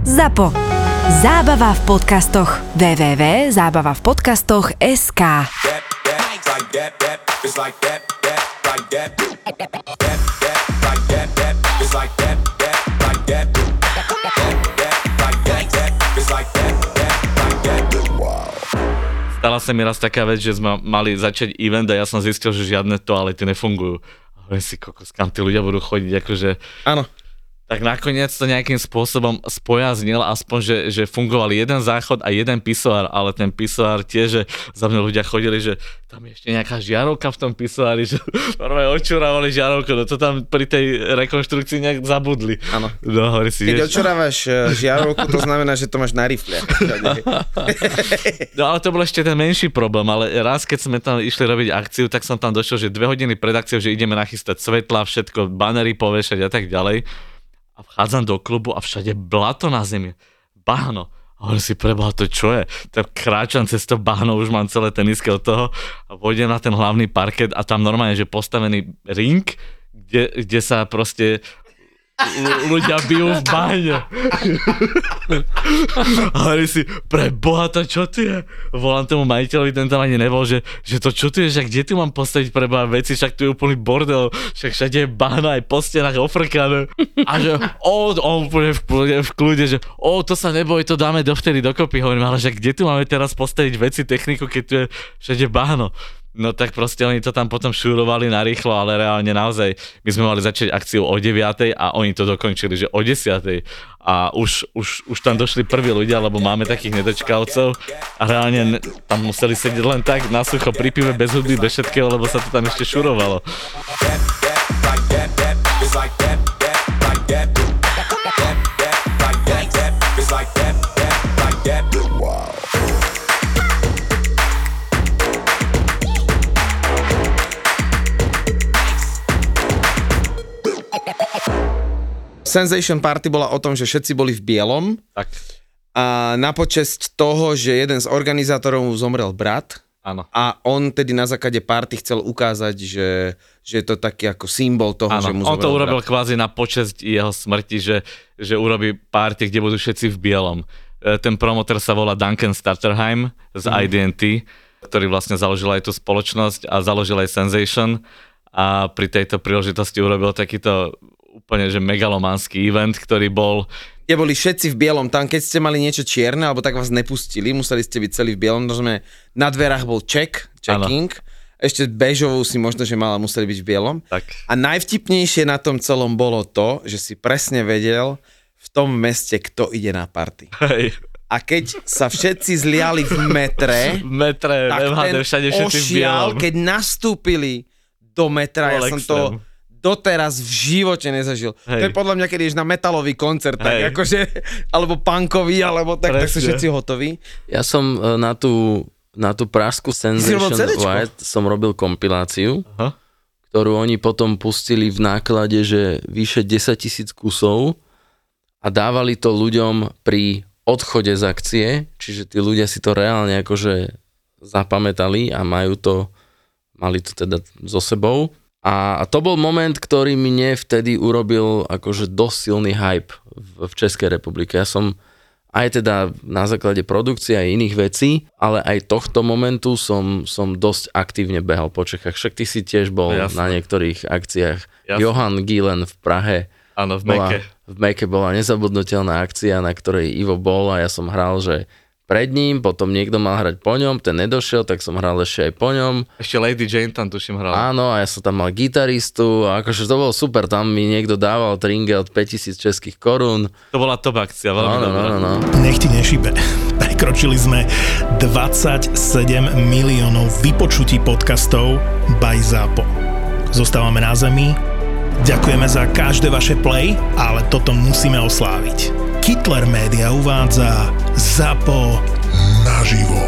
ZAPO. Zábava v podcastoch. www.zábavavpodcastoch.sk Stala sa mi raz taká vec, že sme mali začať event a ja som zistil, že žiadne toalety nefungujú. A hovorím si, kokos, kam tí ľudia budú chodiť, akože Áno. Tak nakoniec to nejakým spôsobom spojaznil, aspoň, že, že fungoval jeden záchod a jeden pisoár, ale ten pisoár tiež, že za mnou ľudia chodili, že tam je ešte nejaká žiarovka v tom pisoári, že normálne očurávali žiarovku, no to tam pri tej rekonštrukcii nejak zabudli. Áno. No, hovorí si, Keď vieš, odčurávaš e, žiarovku, to znamená, že to máš na rifle. No ale to bol ešte ten menší problém, ale raz keď sme tam išli robiť akciu, tak som tam došiel, že dve hodiny pred akciou, že ideme nachystať svetla, všetko, banery povešať a tak ďalej. A vchádzam do klubu a všade blato na zemi. Bahno. A hovorím si, preboha, to čo je? Tak kráčam cez to bahno, už mám celé teniske od toho a pôjdem na ten hlavný parket a tam normálne, že postavený ring, kde, kde sa proste ľudia bijú v bahne. A hovorí si, pre boha to čo tu je? Volám tomu majiteľovi, ten tam ani nebol, že, že to čo tu je, že kde tu mám postaviť pre boha veci, však tu je úplný bordel, však všade je bahna aj po stenách ofrkané. A že, o, on úplne v, kľude, v kľude, že o, to sa neboj, to dáme dovtedy dokopy. Hovorím, ale že kde tu máme teraz postaviť veci, techniku, keď tu je všade bahno. No tak proste oni to tam potom šúrovali na rýchlo, ale reálne naozaj my sme mali začať akciu o 9 a oni to dokončili, že o 10 a už, už, už tam došli prví ľudia, lebo máme takých nedočkavcov a reálne ne- tam museli sedieť len tak na sucho pri pive, bez hudby, bez všetkého, lebo sa to tam ešte šurovalo. Sensation Party bola o tom, že všetci boli v bielom Tak, a na počesť toho, že jeden z organizátorov mu zomrel brat áno. a on tedy na základe party chcel ukázať, že, že je to taký ako symbol toho, že mu Áno, on to urobil brat. kvázi na počesť jeho smrti, že, že urobí party, kde budú všetci v bielom. E, Ten promotor sa volá Duncan Starterheim z Mhm. IDNT, ktorý vlastne založil aj tú spoločnosť a založil aj Sensation a pri tejto príležitosti urobil takýto úplne že megalománsky event, ktorý bol Kde boli všetci v bielom, tam keď ste mali niečo čierne, alebo tak vás nepustili, museli ste byť celý v bielom, to znamená, na dverách bol check, checking, ešte bežovou si možno, že mala, museli byť v bielom. tak A najvtipnejšie na tom celom bolo to, že si presne vedel v tom meste, kto ide na party. hej, A keď sa všetci zliali v metre, v metre, tak MHD, ten všade všetci v bielom. ošial, keď nastúpili do metra, ja Bol som extrém. to doteraz v živote nezažil. Hej. To je podľa mňa, keď ideš na metalový koncert, tak Hej. akože, alebo punkový, alebo tak, tak sú všetci hotoví. Ja som e, na tú, na tú praskú Sensation? White som robil kompiláciu, Aha. ktorú oni potom pustili v náklade, že vyše 10 tisíc kusov a dávali to ľuďom pri odchode z akcie, čiže tí ľudia si to reálne akože zapamätali a majú to, mali to teda so sebou. A, to bol moment, ktorý mne vtedy urobil akože dosť silný hype v, v Českej republike. Ja som aj teda na základe produkcie a iných vecí, ale aj tohto momentu som, som dosť aktívne behal po Čechách. Však ty si tiež bol Jasné. na niektorých akciách. Jasné. Johan Gielen v Prahe. Áno, v Bola, Meke. v Meke bola nezabudnutelná akcia, na ktorej Ivo bol a ja som hral, že pred ním, potom niekto mal hrať po ňom, ten nedošiel, tak som hral ešte aj po ňom. Ešte Lady Jane tam tuším hral. Áno, a ja som tam mal gitaristu a akože to bolo super, tam mi niekto dával tringel od 5000 českých korún. To bola top akcia, veľmi dobrá. no, no, no. Nech ti nešibe. Prekročili sme 27 miliónov vypočutí podcastov by ZAPO. Zostávame na zemi. Ďakujeme za každé vaše play, ale toto musíme osláviť. Hitler Media uvádza ZAPO naživo.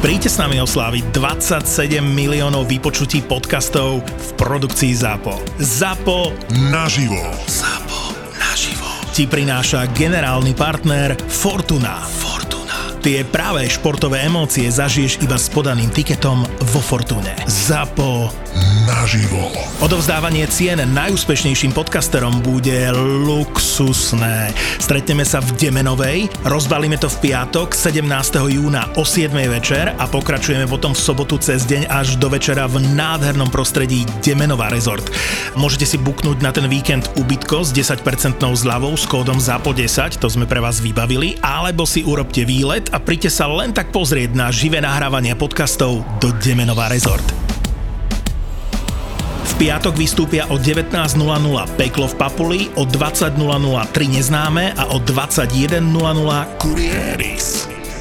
Príďte s nami osláviť 27 miliónov vypočutí podcastov v produkcii ZAPO. ZAPO naživo. ZAPO naživo. Ti prináša generálny partner Fortuna. Tie práve športové emócie zažiješ iba s podaným tiketom vo Fortune. ZAPO naživo. Odovzdávanie cien najúspešnejším podcasterom bude luxusné. Stretneme sa v Demenovej, rozbalíme to v piatok 17. júna o 7. večer a pokračujeme potom v sobotu cez deň až do večera v nádhernom prostredí Demenová Resort. Môžete si buknúť na ten víkend ubytko s 10% zľavou s kódom ZAPO10, to sme pre vás vybavili, alebo si urobte výlet a príďte sa len tak pozrieť na živé nahrávanie podcastov do Demenová Resort. V piatok vystúpia o 19.00 Peklo v Papuli, o 20.00 Tri neznáme a o 21.00 Kurieris.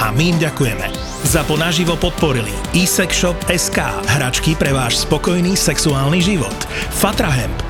a my im ďakujeme. Za ponaživo podporili eSexShop SK, hračky pre váš spokojný sexuálny život. Fatrahemp,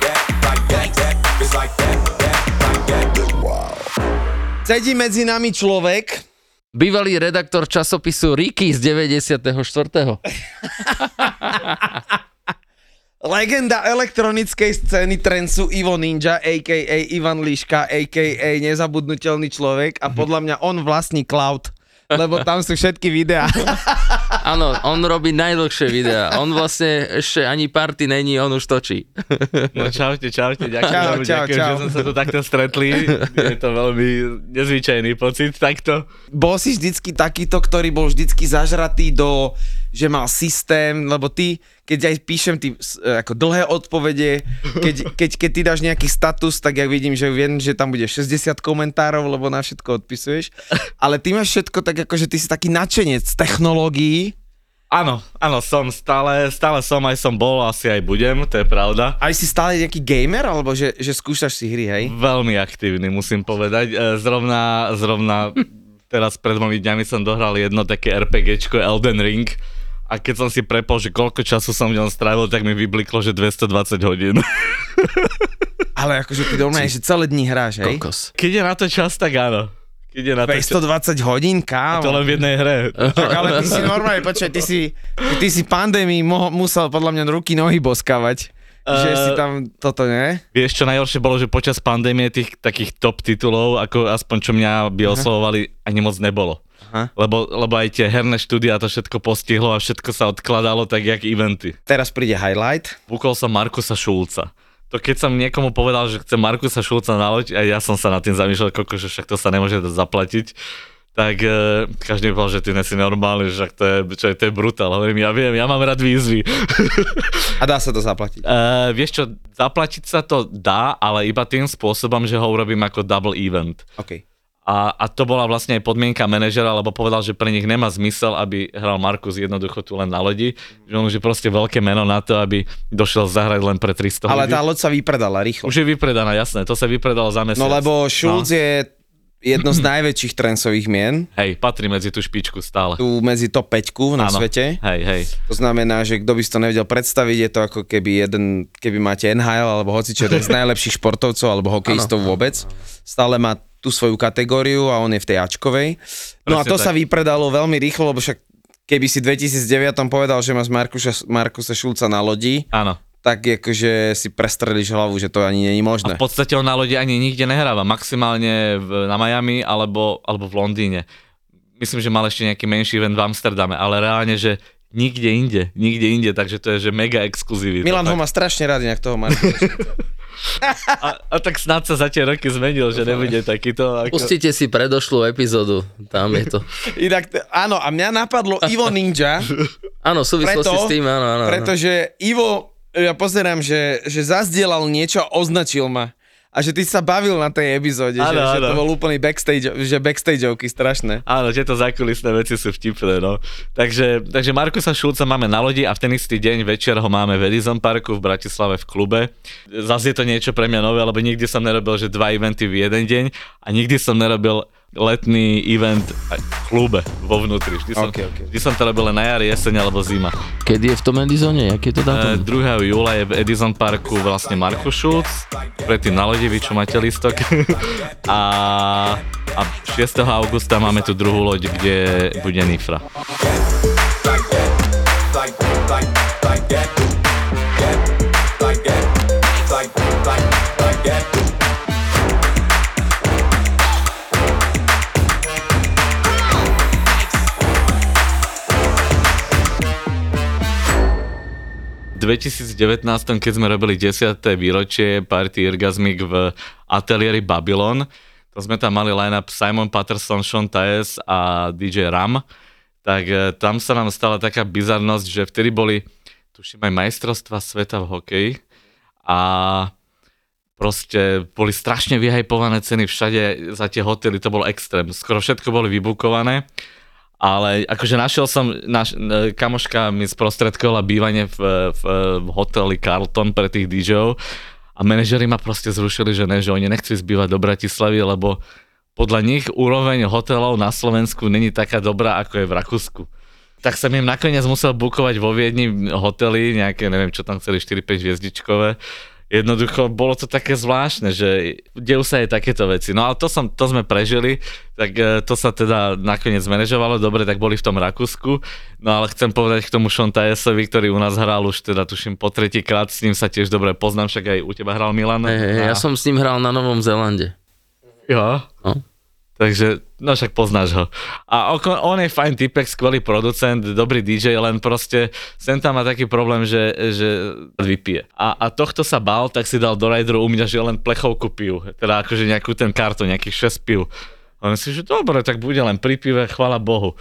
Sedí medzi nami človek, Bývalý redaktor časopisu Ricky z 94. legenda elektronickej scény trencu Ivo Ninja, a.k.a. Ivan Liška, a.k.a. nezabudnutelný človek a podľa mňa on vlastní cloud, lebo tam sú všetky videá. Áno, on robí najdlhšie videá. On vlastne ešte ani party není, on už točí. No čaute, čaute, ďakujem, Čau, čau, ďakujem čau. že sme sa tu takto stretli. Je to veľmi nezvyčajný pocit takto. Bol si vždycky takýto, ktorý bol vždycky zažratý do, že mal systém, lebo ty, keď aj píšem ty, e, ako dlhé odpovede, keď, keď, keď ty dáš nejaký status, tak ja vidím, že viem, že tam bude 60 komentárov, lebo na všetko odpisuješ. Ale ty máš všetko tak, ako že ty si taký nadšenec technológií. Áno, áno, som stále, stále som, aj som bol, asi aj budem, to je pravda. Aj si stále nejaký gamer, alebo že, že skúšaš si hry, hej? Veľmi aktívny, musím povedať. E, Zrovna, zrovna teraz pred dvomi dňami som dohral jedno také RPGčko Elden Ring a keď som si prepol, že koľko času som v ňom strávil, tak mi vybliklo, že 220 hodín. Ale akože ty doma že celé dni hráš, hej? Kokos. Keď je na to čas, tak áno. Keď je na to čas. 220 hodín, To kámo. len v jednej hre. Tak ale ty si normálne, počkaj, ty si, ty si pandémii mo- musel podľa mňa ruky, nohy boskavať. Že Eh, si tam toto, ne? Vieš, čo najhoršie bolo, že počas pandémie tých takých top titulov, ako aspoň čo mňa by oslovovali, ani moc nebolo. Aha. Lebo, lebo aj tie herné štúdia to všetko postihlo a všetko sa odkladalo tak, jak eventy. Teraz príde highlight. Púkol som Markusa Šulca. To keď som niekomu povedal, že chcem Markusa Šulca na loď, a ja som sa nad tým zamýšľal, koľko, že však to sa nemôže zaplatiť, tak e, každý mi povedal, že ty nesi normálny, že to je, čo je, to je brutál. Hovorím, ja viem, ja mám rád výzvy. A dá sa to zaplatiť. Uh, vieš čo, zaplatiť sa to dá, ale iba tým spôsobom, že ho urobím ako double event. OK. A, a to bola vlastne aj podmienka manažera, lebo povedal, že pre nich nemá zmysel, aby hral Markus jednoducho tu len na lodi, že on už je proste veľké meno na to, aby došiel zahrať len pre 300 Ale ľudí. tá loď sa vypredala rýchlo. Už je vypredaná, jasné, to sa vypredalo za mesiac. No lebo Schulz je jedno z najväčších trencových mien. Hej, patrí medzi tú špičku stále. Tu medzi top 5 na Áno. svete. Hej, hej. To znamená, že kto by si to nevedel predstaviť, je to ako keby jeden, keby máte NHL alebo hoci čo, jeden z najlepších športovcov alebo hokejistov vôbec. Stále má tú svoju kategóriu a on je v tej Ačkovej. No a Presne to tak. sa vypredalo veľmi rýchlo, lebo však keby si v 2009 povedal, že máš Markuša, Markusa Šulca na lodi, Áno. tak akože si prestrelíš hlavu, že to ani není A možné. v podstate on na lodi ani nikde nehráva, maximálne v, na Miami alebo, alebo v Londýne. Myslím, že mal ešte nejaký menší event v Amsterdame, ale reálne, že nikde inde, nikde inde, takže to je, že mega exkluzivita. Milan ho tak. má strašne rád inak toho Šulca. a, a tak snad sa za tie roky zmenil, že nebude takýto. Ako... Pustite si predošlú epizódu, tam je to. Inak, t- áno, a mňa napadlo Ivo Ninja, Áno, súvislosti Preto- s tým, áno, áno. áno. pretože Ivo ja pozerám, že, že zazdielal niečo a označil ma. A že ty sa bavil na tej epizóde, že, Áno, že áno. to bol úplný backstage, že backstageovky strašné. Áno, tieto zákulisné veci sú vtipné, no. Takže, takže Markusa Šulca máme na lodi a v ten istý deň večer ho máme v Edison Parku v Bratislave v klube. Zase je to niečo pre mňa nové, lebo nikdy som nerobil, že dva eventy v jeden deň a nikdy som nerobil letný event aj v klube vo vnútri. Vždy som, Ok, ok. vždy som to robil len na jar, jeseň alebo zima. Kedy je v tom Edisone? Aký je to E, dátum? 2. júla je v Edison Parku vlastne Markus Schulz, predtým na lodi, vy čo máte listok. a, a 6. augusta máme tu druhú loď, kde bude Nifra. 2019, keď sme robili 10. výročie Party Irgasmic v ateliéri Babylon, to sme tam mali line-up Simon Patterson, Sean Taes a DJ Ram, tak e, tam sa nám stala taká bizarnosť, že vtedy boli, tuším aj majstrovstva sveta v hokeji a proste boli strašne vyhajpované ceny všade za tie hotely, to bol extrém. Skoro všetko boli vybukované, ale akože našiel som, naš, e, kamoška mi sprostredkovala bývanie v, v, v hoteli Carlton pre tých DJov a manažeri ma proste zrušili, že ne, že oni nechcú ísť do Bratislavy, lebo podľa nich úroveň hotelov na Slovensku není taká dobrá, ako je v Rakúsku. Tak som im nakoniec musel bukovať vo Viedni hotely, nejaké, neviem čo tam chceli, 4-5 hviezdičkové. Jednoducho bolo to také zvláštne, že dejú sa aj takéto veci. No ale to, som, to sme prežili, tak e, to sa teda nakoniec manažovalo dobre, tak boli v tom Rakúsku. No ale chcem povedať k tomu Sean Tajesovi, ktorý u nás hral už teda tuším po tretíkrát, s ním sa tiež dobre poznám, však aj u teba hral Milan. Hej, ja A- som s ním hral na Novom Zélande. Jo. No. Takže, no však poznáš ho. A on je fajn typek, skvelý producent, dobrý DJ, len proste sem tam má taký problém, že, že vypije. A, a tohto sa bál, tak si dal do rideru u mňa, že len plechovku pijú. Teda akože nejakú ten karton, nejakých 6 piv. On si, že dobre, tak bude len pri pive, chvala Bohu.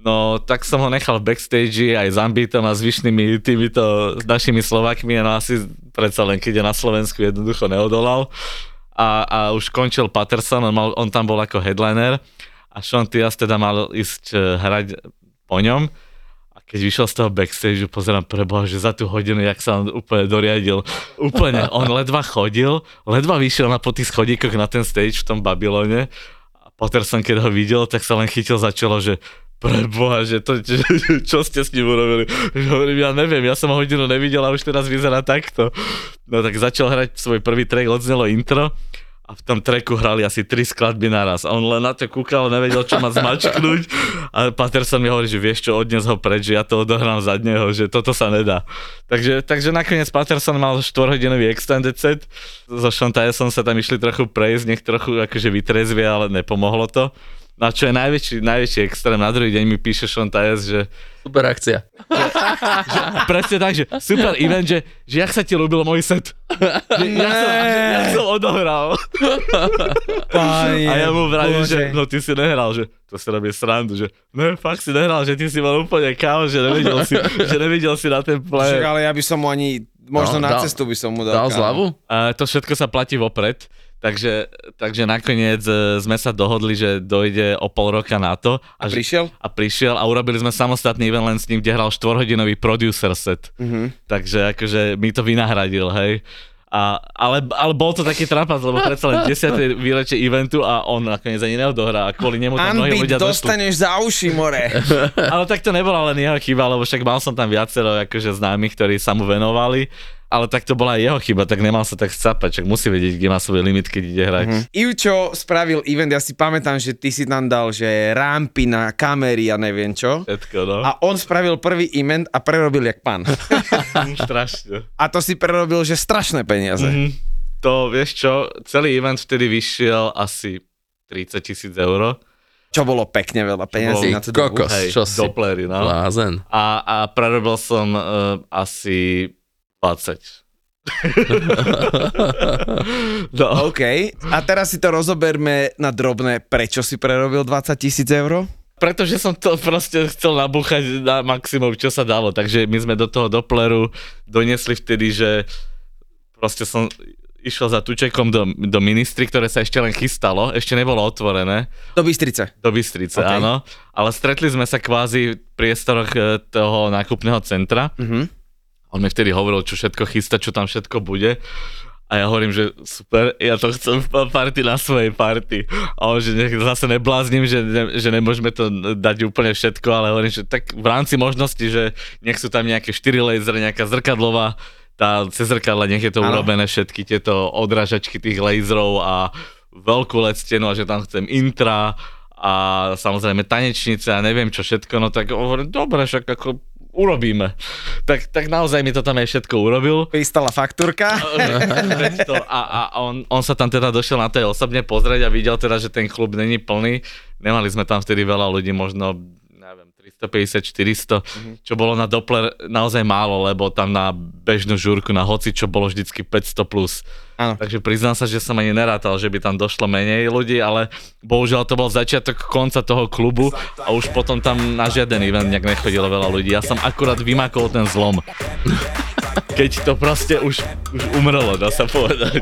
No, tak som ho nechal v backstage aj s Ambitom a zvyšnými týmito našimi Slovakmi, no asi predsa len keď je na Slovensku jednoducho neodolal a, a už končil Patterson, on, mal, on tam bol ako headliner. A Sean Tias teda mal ísť eh, hrať po ňom. A keď vyšiel z toho backstage, pozerám preboha, že za tú hodinu, jak sa on úplne doriadil. Úplne, on ledva chodil, ledva vyšiel na po tých schodíkoch na ten stage v tom Babylone. A Patterson, keď ho videl, tak sa len chytil za čelo, že preboha, že to, čo, čo ste s ním urobili? Hovorím, ja neviem, ja som ho hodinu nevidel a už teraz vyzerá takto. No tak začal hrať svoj prvý track, odznelo intro a v tom tracku hrali asi tri skladby naraz on len na to kúkal, nevedel, čo má zmačknúť a Patterson mi hovorí, že vieš čo, odnes ho preč, že ja to odohrám za neho, že toto sa nedá. Takže, takže nakoniec Patterson mal 4-hodinový extended set, so Tyson sa tam išli trochu prejsť, nech trochu akože vytrezvie, ale nepomohlo to. No a čo je najväčší, najväčší extrém, na druhý deň mi píše Sean Tyes, že Super akcia. presne tak, že super event, že, že jak sa ti ľúbil môj set. Že ja, som, že ja som odohral. Páne, A ja mu vravím, že no ty si nehral, že to si robí srandu, že ne, fakt si nehral, že ty si mal úplne káo, že nevidel si, že nevidel si na ten Však, play. ale ja by som mu ani, možno No, na dal- cestu by som mu dal. Dal kámo. zľavu? A to všetko sa platí vopred. Takže, takže nakoniec e, sme sa dohodli, že dojde o pol roka na to. A že- prišiel? A prišiel a urobili sme samostatný event len s ním, kde hral 4-hodinový producer set. Mhm. Takže akože mi to vynahradil, hej. A, ale, ale bol to taký trapas, lebo predsa len 10. výročie eventu a on nakoniec ani neodohrá a kvôli nemu tam mnohí ľudia došli. dostaneš za uši, more. Ale tak to nebola len jeho chyba, lebo však mal som tam viacero akože známych, ktorí sa mu venovali. Ale tak to bola aj jeho chyba, tak nemal sa tak scapať, však musí vedieť, kde má svoj limit, keď ide hrať. Mm-hmm. Ivčo spravil event, ja si pamätám, že ty si tam dal, že rampy na kamery a neviem čo. Všetko, no. A on spravil prvý event a prerobil jak pán. Strašne. A to si prerobil, že strašné peniaze. Mm-hmm. To, vieš čo, celý event vtedy vyšiel asi 30 tisíc eur. Čo bolo pekne veľa peniazí na tú dobu. kokos, Hej, čo si? Doplery, no. Blázen. A, a prerobil som uh, asi 20. no. OK, a teraz si to rozoberme na drobné, prečo si prerobil 20 tisíc eur? Pretože som to proste chcel nabúchať na maximum, čo sa dalo. Takže my sme do toho Dopleru doniesli vtedy, že proste som išiel za Tučekom do, do ministry, ktoré sa ešte len chystalo, ešte nebolo otvorené, Do Bystrice. do Bystrice, OK. áno. Ale stretli sme sa kvázi v priestoroch e, toho nákupného centra. Mhm. On mi vtedy hovoril, čo všetko chystá, čo tam všetko bude. A ja hovorím, že super, ja to chcem v party na svojej party. A on, že nech zase neblázním, že, ne, že nemôžeme to dať úplne všetko, ale hovorím, že tak v rámci možnosti, že nech sú tam nejaké 4 lasery, nejaká zrkadlová, tá cez zrkadle, nech je to Áno. urobené všetky tieto odrážačky tých laserov a veľkú LED stenu a že tam chcem intra a samozrejme tanečnice a neviem čo všetko, no tak hovorím, dobre, však ako urobíme. Tak, tak naozaj mi to tam aj všetko urobil. Pristala faktúrka. A, a on, on sa tam teda došiel na to osobne pozrieť a videl teda, že ten klub není plný. Nemali sme tam vtedy veľa ľudí, možno neviem, 350, 400, čo bolo na Doppler naozaj málo, lebo tam na bežnú žúrku, na hoci, čo bolo vždycky 500 plus. Áno. Takže priznám sa, že som ani nerátal, že by tam došlo menej ľudí, ale bohužiaľ to bol začiatok konca toho klubu a už potom tam na žiaden event nejak nechodilo veľa ľudí. Ja som akurát vymakol ten zlom. Keď to proste už, už umrelo, dá sa povedať.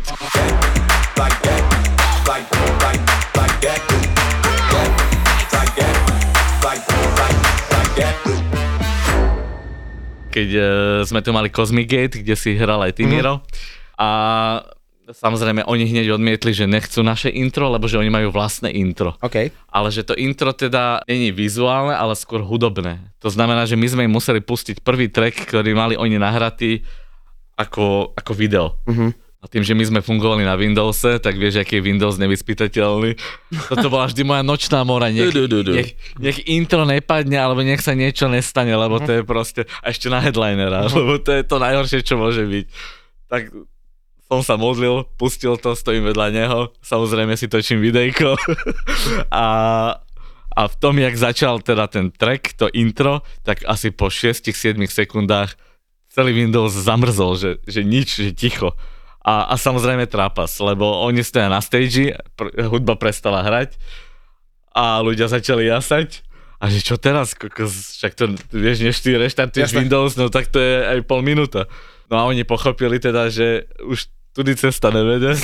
Keď e, sme tu mali Cosmic Gate, kde si hral aj ty, Miro. A samozrejme oni hneď odmietli, že nechcú naše intro, lebo že oni majú vlastné intro. OK. Ale že to intro teda není vizuálne, ale skôr hudobné. To znamená, že my sme im museli pustiť prvý track, ktorý mali oni nahratý ako, ako video. Mhm. A tým, že my sme fungovali na Windowse, tak vieš, aký je Windows nevyspytateľný. Toto bola vždy moja nočná mora. Nech, nech, nech intro nepadne, alebo nech sa niečo nestane, lebo to je proste... A ešte na headlinera, lebo to je to najhoršie, čo môže byť. Tak som sa modlil, pustil to, stojím vedľa neho, samozrejme si točím videjko a, a v tom, jak začal teda ten track, to intro, tak asi po 6-7 sekundách celý Windows zamrzol, že, že nič, že ticho. A, a samozrejme trápas, lebo oni stoja na stage, pr- hudba prestala hrať a ľudia začali jasať. A že čo teraz, kokos, však to, vieš, než ty reštartuješ. Windows, no tak to je aj pol minúta. No a oni pochopili teda, že už tudy cesta nevede.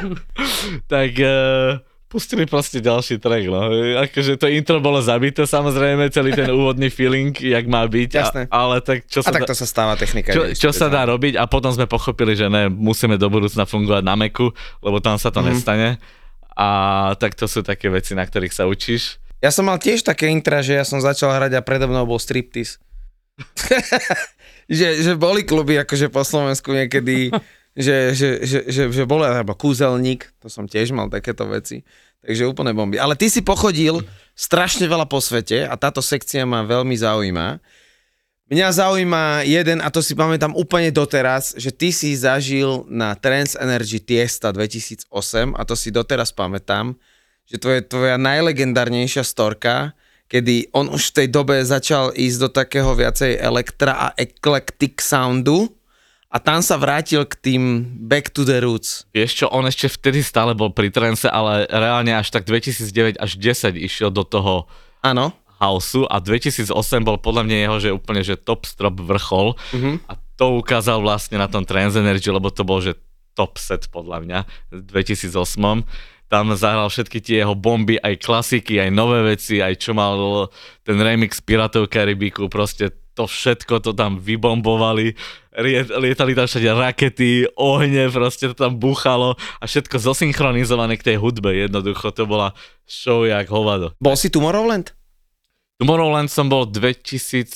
tak uh, pustili proste ďalší track, no. Akože to intro bolo zabité, samozrejme, celý ten úvodný feeling, jak má byť. Jasné. A, ale tak čo A sa tak dá, to sa stáva technika. čo, čo sa dá robiť a potom sme pochopili, že ne, musíme do budúcna fungovať na Macu, lebo tam sa to Mhm. nestane. A tak to sú také veci, na ktorých sa učíš. Ja som mal tiež také intra, že ja som začal hrať a predo mnou bol striptease. že, že boli kluby akože po Slovensku niekedy, že, že, že, že, že boli, alebo kúzelník, to som tiež mal takéto veci. Takže úplne bomby. Ale ty si pochodil strašne veľa po svete a táto sekcia ma veľmi zaujíma. Mňa zaujíma jeden, a to si pamätám úplne doteraz, že ty si zažil na Trans Energy Tiesta 2008, a to si doteraz pamätám, že to je tvoja najlegendárnejšia storka, kedy on už v tej dobe začal ísť do takého viacej elektra a eclectic soundu a tam sa vrátil k tým back to the roots. Vieš čo, on ešte vtedy stále bol pri trence, ale reálne až tak 2009 až 10 išiel do toho Áno, houseu a 2008 bol podľa mňa jeho, že úplne, že top strop vrchol Mhm. a to ukázal vlastne na tom Trans Energy, lebo to bol, že top set podľa mňa v 2008. Tam zahral všetky tie jeho bomby, aj klasiky, aj nové veci, aj čo mal ten remix Piratov Karibiku, proste to všetko to tam vybombovali, lietali tam všade rakety, ohne, proste to tam buchalo a všetko zosynchronizované k tej hudbe, jednoducho to bola show jak hovado. bol si Tomorrowland? Tomorrowland som bol 2017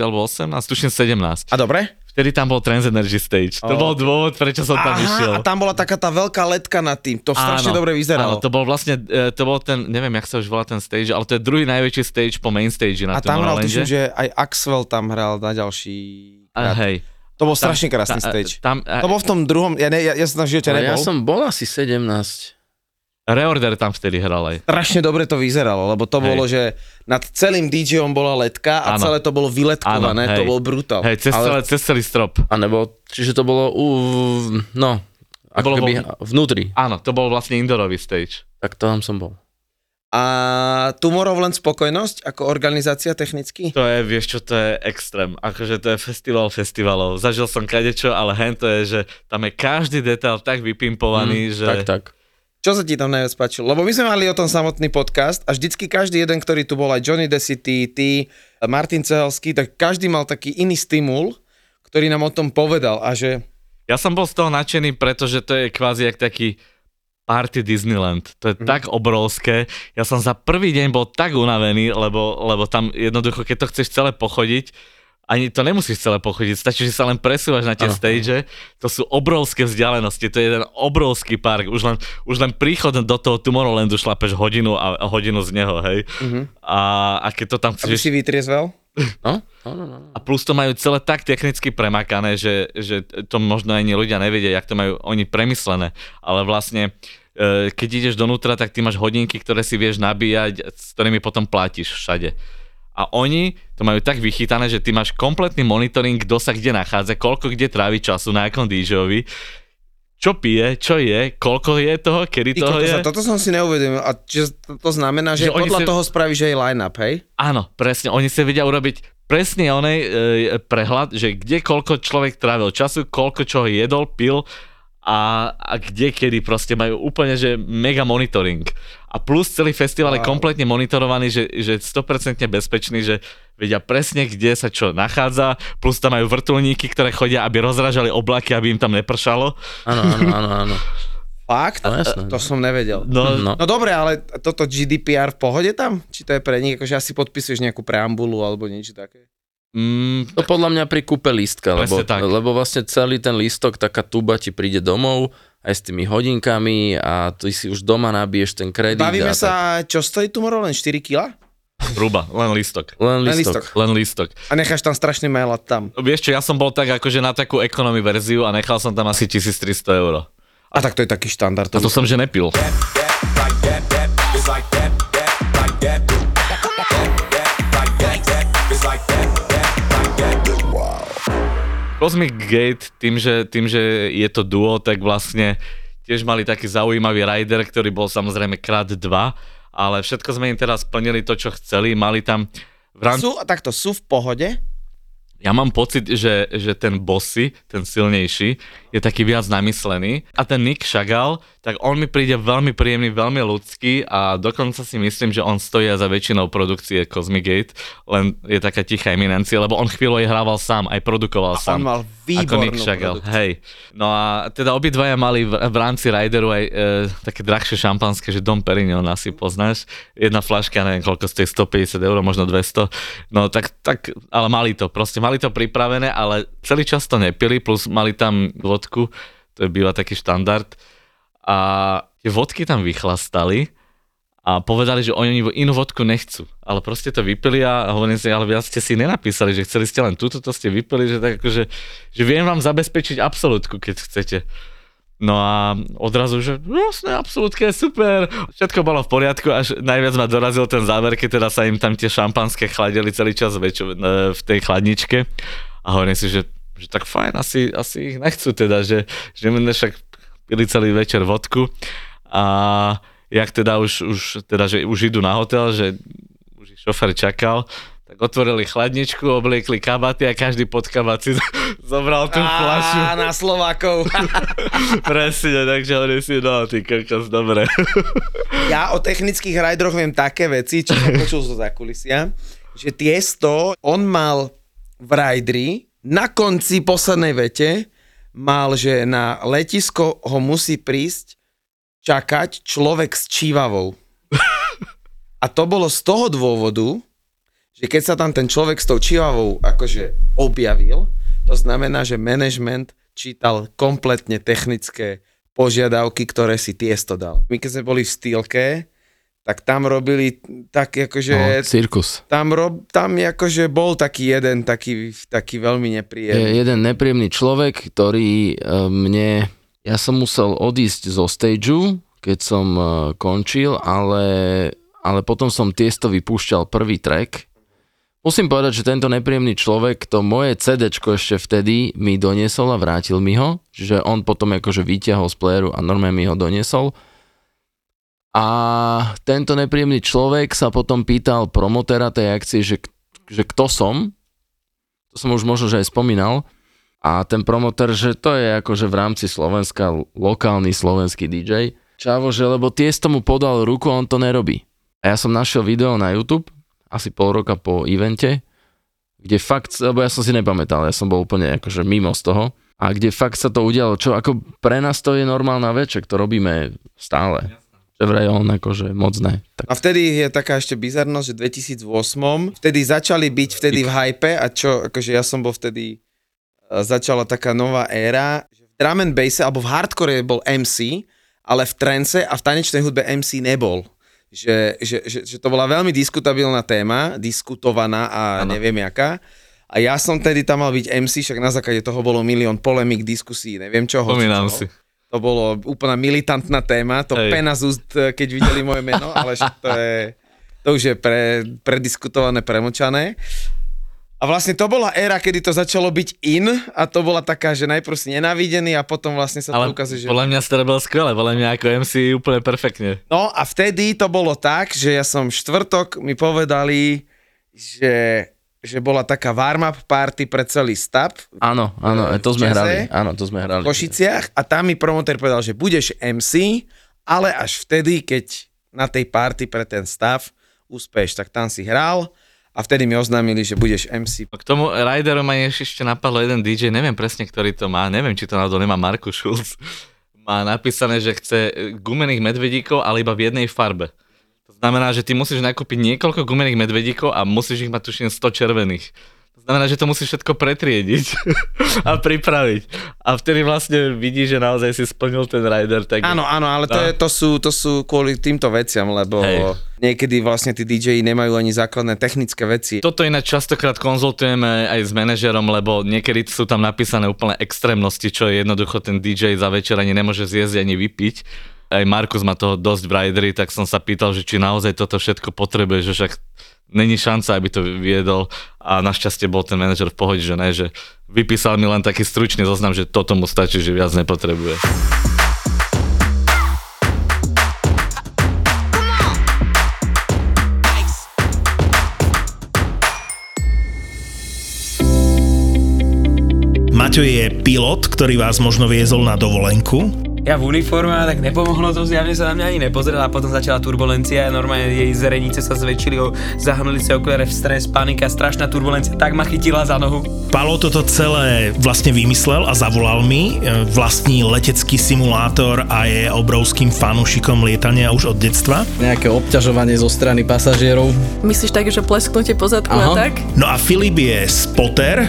alebo 18, tuším 17. A dobre? Vtedy tam bol Trans Energy Stage. To Oh. bol dôvod, prečo som tam išiel. a tam bola taká tá veľká letka nad tým, to strašne dobre vyzeralo. Áno, to bol vlastne, e, to bol ten, neviem, jak sa už volá ten stage, ale to je druhý najväčší stage po main stage na a tam hral, tuším, že aj Axwell tam hral na ďalší A hej. To bol Tam- strašne krásny ta- stage. Tam, To bol v tom druhom, ja, ne, ja, ja som tam v živote Ale nebol. ja som bol asi 17. Reorder tam vtedy hral aj. Strašne dobre to vyzeralo, lebo to Hej. bolo, že nad celým DJom bola letka a Áno. celé to bolo vyletkované, Áno, to hej. bol brutál. Hej, cez, Ale celé, cez celý strop. A nebo, čiže to bolo u, no, ako bolo keby vo- vnútri. Áno, to bol vlastne indoorový stage. Tak to tam som bol. A Tomorrowland spokojnosť ako organizácia technicky? To je, vieš čo, to je extrém. Akože to je festival festivalov. Zažil som kadečo, ale hen to je, že tam je každý detail tak vypimpovaný, že... Tak, tak. Čo sa ti tam najviac páčilo? Lebo my sme mali o tom samotný podcast a vždycky každý jeden, ktorý tu bol, aj Johnny Decity, ty, Martin Cehelský, tak každý mal taký iný stimul, ktorý nám o tom povedal a že Ja som bol z toho nadšený, pretože to je kvázi jak taký party Disneyland. To je mm. tak obrovské. Ja som za prvý deň bol tak unavený, lebo, lebo tam jednoducho, keď to chceš celé pochodiť, ani to nemusíš celé pochodiť, stačí, že sa len presúvaš na tie ano. stage, to sú obrovské vzdialenosti, to je jeden obrovský park, už len, už len príchod do toho Tomorrowlandu šlapeš hodinu a, a hodinu z neho, hej. Mm-hmm. A, a keď to tam chceš... Aby si vytriezvel? No? No, no, no, no. A plus to majú celé tak technicky premakané, že, že to možno ani ľudia nevedia, jak to majú oni premyslené, ale vlastne e, keď ideš donútra, tak ty máš hodinky, ktoré si vieš nabíjať, s ktorými potom platíš všade a oni to majú tak vychytané, že ty máš kompletný monitoring, kto sa kde nachádza, koľko kde trávi času na akom DJovi, čo pije, čo je, koľko je toho, kedy toho je. Toto som si neuvedomil. A čiže to, to znamená, že, že podľa si... toho spravíš aj line-up, hej? Áno, presne. Oni si vedia urobiť presne onej e, prehľad, že kde koľko človek trávil času, koľko čoho jedol, pil a, a kde kedy proste majú úplne, že mega monitoring. A plus celý festival wow. je kompletne monitorovaný, že, že 100% bezpečný, že vedia presne, kde sa čo nachádza, plus tam majú vrtulníky, ktoré chodia, aby rozražali oblaky, aby im tam nepršalo. Áno, áno, áno, áno. Fakt? No, jasné. To som nevedel. No, no. no dobre, ale toto GDPR v pohode tam? Či to je pre nich, akože asi podpisuješ nejakú preambulu alebo niečo také? Mm, to podľa mňa pri kúpe lístka, lebo, tak. lebo vlastne celý ten lístok, taká tuba ti príde domov aj s tými hodinkami a ty si už doma nabiješ ten kredit. Bavíme sa, tak... čo stojí tu len 4 kg? Hruba, len lístok. Len lístok. Len lístok. A necháš tam strašne mailať tam. Vieš čo, ja som bol tak akože na takú economy verziu a nechal som tam asi 1300 eur. A tak to je taký štandard. A to som, že nepil. Cosmic Gate, tým že, tým, že je to duo, tak vlastne tiež mali taký zaujímavý rider, ktorý bol samozrejme krát dva, ale všetko sme im teraz splnili to, čo chceli. Mali tam... V. Sú, takto sú v pohode, ja mám pocit, že, že ten bossy, ten silnejší, je taký viac namyslený. A ten Nick Chagall, tak on mi príde veľmi príjemný, veľmi ľudský a dokonca si myslím, že on stojí za väčšinou produkcie Cosmic Gate, len je taká tichá eminencia, lebo on chvíľu aj hrával sám, aj produkoval a sám. on mal ako Nick Chagall. Hej. No a teda obidvaja mali v, v rámci Rideru aj e, také drahšie šampanské, že Dom Perignon asi poznáš. Jedna flaška, neviem koľko stojí, 150 eur, možno 200. No tak, tak ale mali to, proste mali to pripravené, ale celý čas to nepili, plus mali tam vodku, to je býva taký štandard. A tie vodky tam vychlastali a povedali, že oni inú vodku nechcú. Ale proste to vypili a hovorím si, ale viac ste si nenapísali, že chceli ste len túto, to ste vypili, že tak akože, že viem vám zabezpečiť absolútku, keď chcete. No a odrazu, že jasne, absolútne super, všetko bolo v poriadku, až najviac ma dorazil ten záver, keď teda sa im tam tie šampanské chladili celý čas väčšo, e, v tej chladničke. A hovorím si, že, že tak fajn, asi, asi ich nechcú teda, že, že však pili celý večer vodku. A jak teda už, už, teda, že už idú na hotel, že už ich šofer čakal, tak otvorili chladničku, obliekli kabaty a každý pod kabat si zobral tú flašu. Na Slovákov. Presne, takže oni si, no, ty kokos, dobre. ja o technických rajdroch viem také veci, čo som počul zo zákulisia, že Tiesto, on mal v rajdri, na konci poslednej vete, mal, že na letisko ho musí prísť čakať človek s čívavou. A to bolo z toho dôvodu, že keď sa tam ten človek s tou čivavou akože objavil, to znamená, že management čítal kompletne technické požiadavky, ktoré si Tiesto dal. My keď sme boli v stýlke, tak tam robili tak akože... No, cirkus. Tam, rob, tam akože bol taký jeden taký, taký veľmi nepríjemný. Je jeden nepríjemný človek, ktorý e, mne... Ja som musel odísť zo stageu, keď som e, končil, ale, ale potom som Tiesto vypúšťal prvý track Musím povedať, že tento nepríjemný človek to moje CD ešte vtedy mi doniesol a vrátil mi ho, že on potom akože vyťahol z playeru a normálne mi ho doniesol. A tento nepríjemný človek sa potom pýtal promotera tej akcie, že, že kto som. To som už možno, že aj spomínal. A ten promoter, že to je akože v rámci Slovenska lokálny slovenský DJ. Čavo, že lebo tiesto mu podal ruku on to nerobí. A ja som našiel video na YouTube, asi pol roka po evente, kde fakt, lebo ja som si nepamätal, ja som bol úplne akože mimo z toho, a kde fakt sa to udialo, čo ako pre nás to je normálna vec, že to robíme stále. Že vraj on akože moc ne. Tak A vtedy je taká ešte bizarnosť, že v 2008, vtedy začali byť vtedy v hype a čo, akože ja som bol vtedy, e, začala taká nová éra, že v drum and basse, alebo v hardcore bol MC, ale v trance a v tanečnej hudbe MC nebol. Že, že, že, že to bola veľmi diskutabilná téma, diskutovaná a ano. neviem jaká. A ja som tedy tam mal byť MC, však na základe toho bolo milión polemik, diskusí, neviem čoho. Spomínam si. To bolo úplná militantná téma, to Hej. pena z úst, keď videli moje meno, ale však to je, to už je pre, prediskutované, premočané. A vlastne to bola éra, kedy to začalo byť in a to bola taká, že najprv si nenávidený a potom vlastne sa Ale to ukazuje, že... podľa mňa si to robil skvelé, podľa mňa ako MC úplne perfektne. No a vtedy to bolo tak, že ja som štvrtok mi povedali, že, že bola taká warm-up party pre celý stav áno, áno, to sme hrali. Áno, to sme hrali. v Košiciach a tam mi promotér povedal, že budeš MC, ale až vtedy, keď na tej party pre ten stav uspeš, tak tam si hral a vtedy mi oznámili, že budeš MC. K tomu Rideru ma ešte napadlo jeden DJ, neviem presne, ktorý to má, neviem, či to náhodou nemá Markus Schulz. Má napísané, že chce gumených medvedíkov, ale iba v jednej farbe. To znamená, že ty musíš nakúpiť niekoľko gumených medvedíkov a musíš ich mať tuším 100 červených. To znamená, že to musíš všetko pretriediť a pripraviť. A vtedy vlastne vidíš, že naozaj si splnil ten rider. Tak... Áno, áno, ale to, No. je, to, sú, to sú kvôli týmto veciam, lebo Hej. niekedy vlastne tí DJ nemajú ani základné technické veci. Toto ináč častokrát konzultujeme aj s manažerom, lebo niekedy sú tam napísané úplne extrémnosti, čo je jednoducho ten DJ za večer ani nemôže zjesť ani vypiť. Aj Markus má toho dosť v rideri, tak som sa pýtal, že či naozaj toto všetko potrebuje, že však není šanca, aby to viedol a našťastie bol ten manažer v pohode, že ne, že vypísal mi len taký stručný zoznam, že toto mu stačí, že viac nepotrebuje. Maťo je pilot, ktorý vás možno viezol na dovolenku. Ja v uniforme, tak nepomohlo to, zjavne sa na mňa ani nepozrela a potom začala turbulencia, normálne jej zrenice sa zväčšili, zahrnuli sa okuliare v stres, panika, strašná turbulencia, tak ma chytila za nohu. Palo toto celé vlastne vymyslel a zavolal mi. E, Vlastní letecký simulátor a je obrovským fanúšikom lietania už od detstva. nejaké obťažovanie zo strany pasažierov. Myslíš tak, že plesknutie po zadku a tak? No a Filip je spotter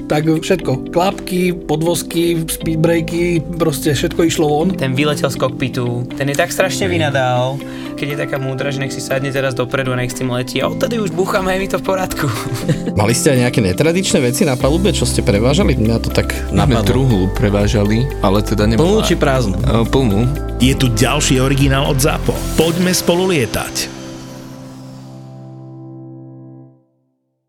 Tak všetko, klapky, podvozky, speedbreaky, proste všetko išlo von. Ten vyletel z kokpitu, ten je tak strašne vynadal, keď je taká múdra, že nech si sadne teraz dopredu a nech s tým letí a odtedy už búchame, je mi to v poriadku. Mali ste aj nejaké netradičné veci na palube, čo ste prevážali? Mňa to tak napadlo. truhlu prevážali, ale teda Plnú nebola... či prázdnu? E, Plnú. Je tu ďalší originál od ZAPO. Poďme spolu lietať.